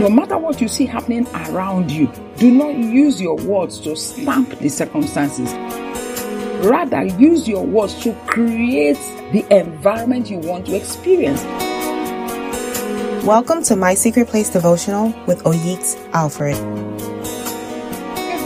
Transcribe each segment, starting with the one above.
No matter what you see happening around you, do not use your words to stamp the circumstances. Rather, use your words to create the environment you want to experience. Welcome to My Secret Place Devotional with Oyeks Alfred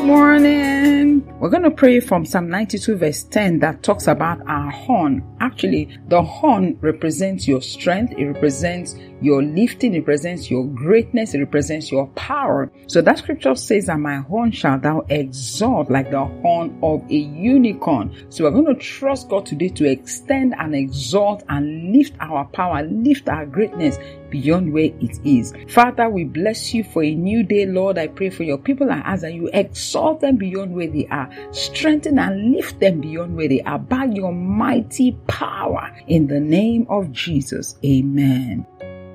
morning. We're going to pray from Psalm 92, verse 10, that talks about our horn. Actually, the horn represents your strength, it represents your lifting, it represents your greatness, it represents your power. So that scripture says that my horn shall thou exalt like the horn of a unicorn. So we're going to trust God today to extend and exalt and lift our power, lift our greatness beyond where it is. Father, we bless you for a new day, Lord. I pray for your people and ask that you exalt them beyond where they are, strengthen and lift them beyond where they are by your mighty power in the name of Jesus. Amen.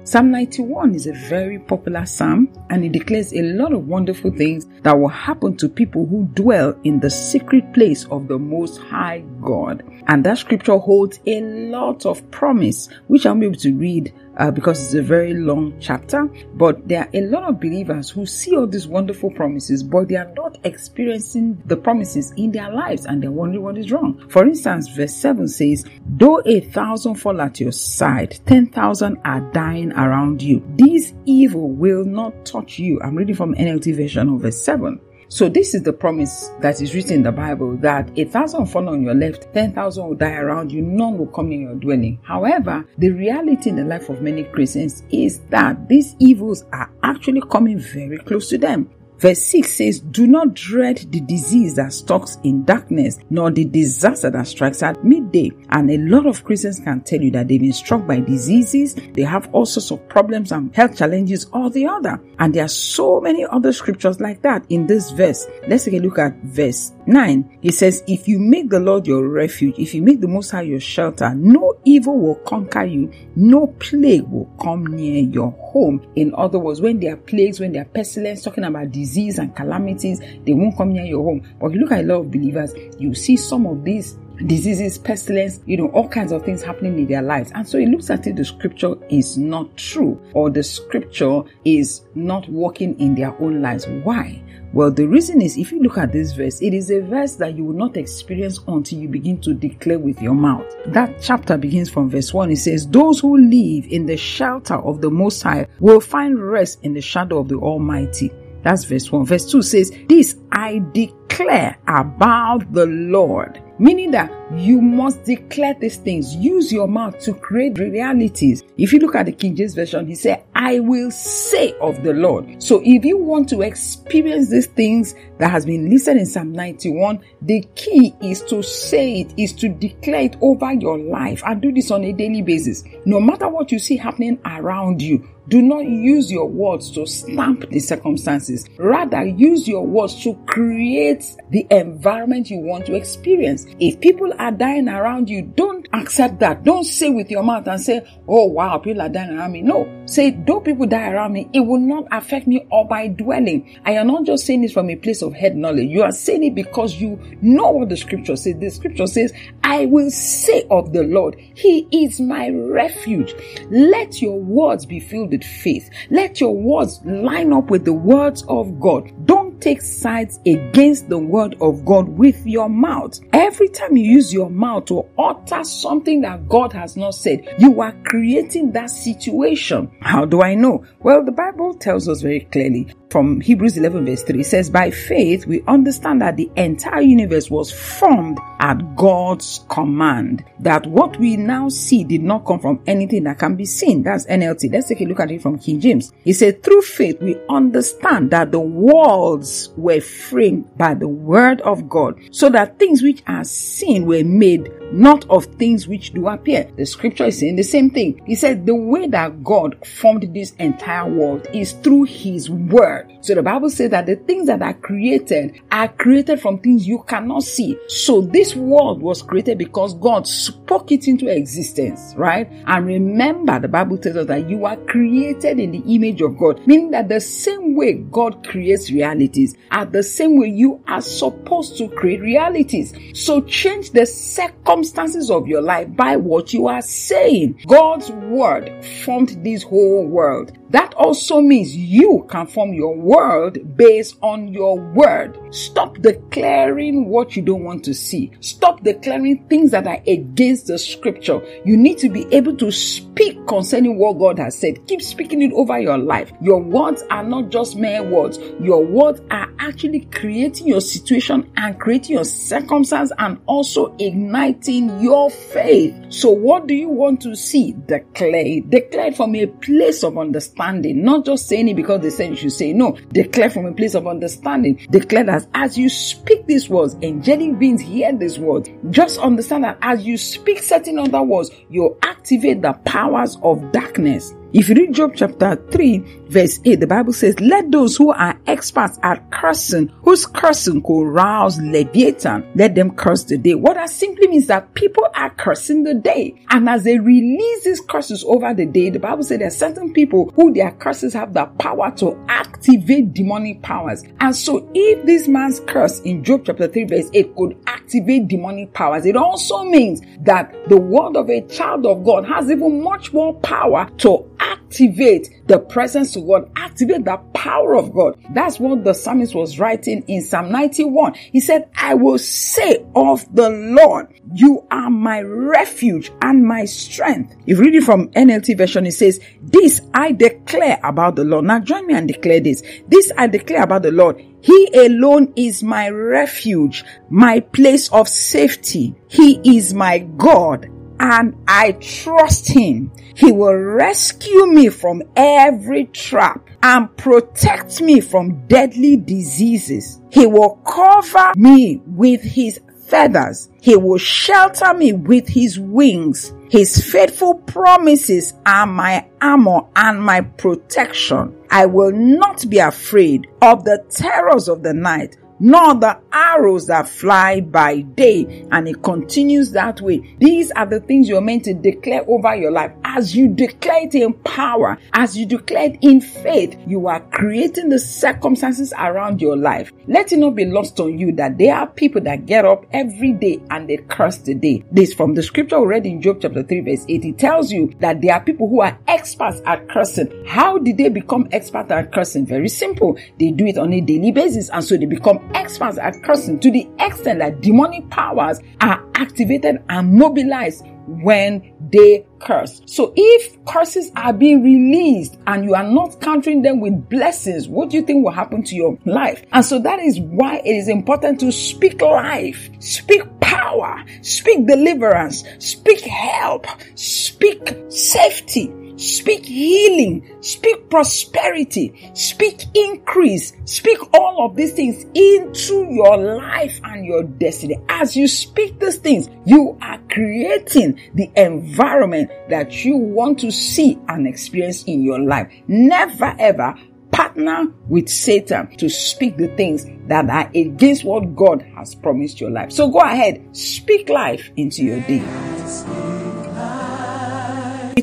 Psalm 91 is a very popular psalm and it declares a lot of wonderful things that will happen to people who dwell in the secret place of the Most High God. And that scripture holds a lot of promise, which I'm able to read uh, because it's a very long chapter. But there are a lot of believers who see all these wonderful promises, but they are not experiencing the promises in their lives and they're wondering what is wrong. For instance, verse 7 says, Though a thousand fall at your side, 10,000 are dying around you. This evil will not touch you. I'm reading from NLT version of verse 7. So this is the promise that is written in the Bible that a thousand fall on your left, ten thousand will die around you, none will come in your dwelling. However, the reality in the life of many Christians is that these evils are actually coming very close to them. Verse 6 says, Do not dread the disease that stalks in darkness, nor the disaster that strikes at midday. And a lot of Christians can tell you that they've been struck by diseases, they have all sorts of problems and health challenges or the other. And there are so many other scriptures like that in this verse. Let's take a look at verse 9. He says, If you make the Lord your refuge, if you make the Most High your shelter, no evil will conquer you, no plague will come near your home. In other words, when there are plagues, when there are pestilence, talking about disease, and calamities, they won't come near your home. But look at a lot of believers, you see some of these diseases, pestilence, you know, all kinds of things happening in their lives. And so it looks as if the scripture is not true or the scripture is not working in their own lives. Why? Well, the reason is if you look at this verse, it is a verse that you will not experience until you begin to declare with your mouth. That chapter begins from verse 1. It says, Those who live in the shelter of the Most High will find rest in the shadow of the Almighty. That's verse 1. Verse 2 says, This I declare about the Lord. Meaning that you must declare these things. Use your mouth to create realities. If you look at the King James Version, he said, I will say of the Lord. So if you want to experience these things that has been listed in Psalm 91, the key is to say it, is to declare it over your life and do this on a daily basis. No matter what you see happening around you, do not use your words to stamp the circumstances. Rather, use your words to create the environment you want to experience. If people are dying around you, don't accept that. Don't say with your mouth and say, Oh wow, people are dying around me. No. Say, though people die around me, it will not affect me or my dwelling. I am not just saying this from a place of head knowledge. You are saying it because you know what the scripture says. The scripture says, I will say of the Lord, He is my refuge. Let your words be filled with faith. Let your words line up with the words of God. Don't take sides against the word of God with your mouth. Every time you use your mouth to utter something that God has not said, you are creating that situation. How do I know? Well, the Bible tells us very clearly from Hebrews 11 verse 3 says, By faith we understand that the entire universe was formed at God's command. That what we now see did not come from anything that can be seen. That's NLT. Let's take a look at it from King James. He said, Through faith we understand that the worlds were framed by the word of God, so that things which are seen were made not of things which do appear. The scripture is saying the same thing. He said the way that God formed this entire world is through his word. So the Bible says that the things that are created are created from things you cannot see. So this world was created because God spoke it into existence, right? And remember, the Bible tells us that you are created in the image of God, meaning that the same way God creates realities, at the same way you are supposed to create realities. So change the second circumstances of your life by what you are saying. God's word formed this whole world. That also means you can form your world based on your word. Stop declaring what you don't want to see. Stop declaring things that are against the scripture. You need to be able to speak concerning what God has said. Keep speaking it over your life. Your words are not just mere words. Your words are actually creating your situation and creating your circumstance and also igniting your faith. So what do you want to see? Declare. Declare from a place of understanding, not just saying it because they said you should say no. Declare from a place of understanding. Declare that as you speak these words, angelic beings hear these words. Just understand that as you speak certain other words, you activate the powers of darkness. If you read Job chapter 3, verse 8, the Bible says, Let those who are experts at cursing, whose cursing could rouse Leviathan, let them curse the day. What that simply means that people are cursing the day. And as they release these curses over the day, the Bible says there are certain people who their curses have the power to activate demonic powers. And so if this man's curse in Job chapter 3, verse 8 could activate demonic powers, it also means that the word of a child of God has even much more power to activate the presence of God, activate the power of God. That's what the psalmist was writing in Psalm 91. He said, I will say of the Lord, you are my refuge and my strength. If you read it from NLT version, it says, this I declare about the Lord. Now join me and declare this. This I declare about the Lord. He alone is my refuge, my place of safety. He is my God and I trust him. He will rescue me from every trap and protect me from deadly diseases. He will cover me with his feathers. He will shelter me with his wings. His faithful promises are my armor and my protection. I will not be afraid of the terrors of the night nor the arrows that fly by day. And it continues that way. These are the things you're meant to declare over your life. As you declare it in power, as you declare it in faith, you are creating the circumstances around your life. Let it not be lost on you that there are people that get up every day and they curse the day. This from the scripture already in Job chapter 3 verse 8. It tells you that there are people who are experts at cursing. How did they become experts at cursing? Very simple. They do it on a daily basis and so they become experts at cursing to the extent that demonic powers are activated and mobilized when they curse. So if curses are being released and you are not countering them with blessings, what do you think will happen to your life? And so that is why it is important to speak life, speak power, speak deliverance, speak help, speak safety, Speak healing, speak prosperity, speak increase, speak all of these things into your life and your destiny. As you speak these things, you are creating the environment that you want to see and experience in your life. Never ever partner with Satan to speak the things that are against what God has promised your life. So go ahead, speak life into your day.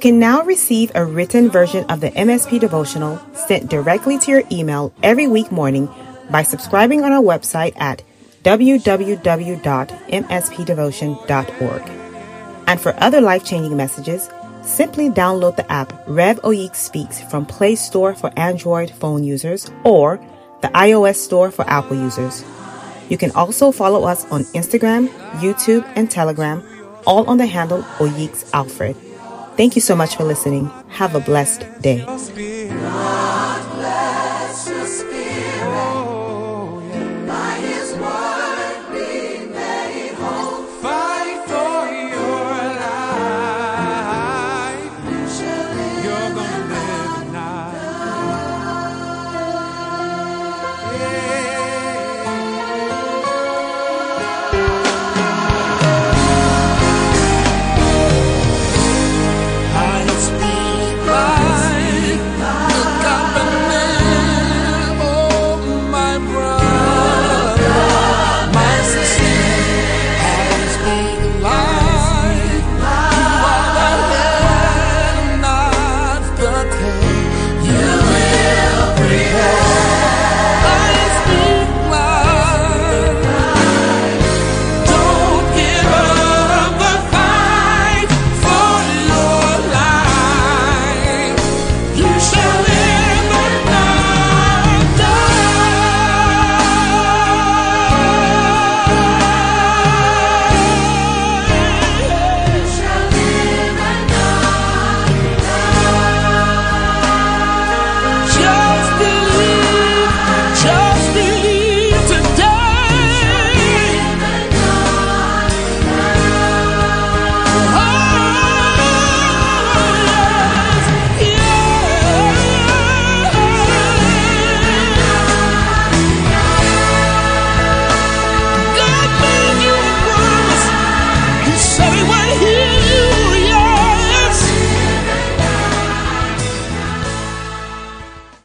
You can now receive a written version of the MSP devotional sent directly to your email every week morning by subscribing on our website at www.mspdevotion.org. And for other life changing messages, simply download the app Rev Oyik Speaks from Play Store for Android phone users or the iOS Store for Apple users. You can also follow us on Instagram, YouTube, and Telegram, all on the handle Oyeks Alfred. Thank you so much for listening. Have a blessed day.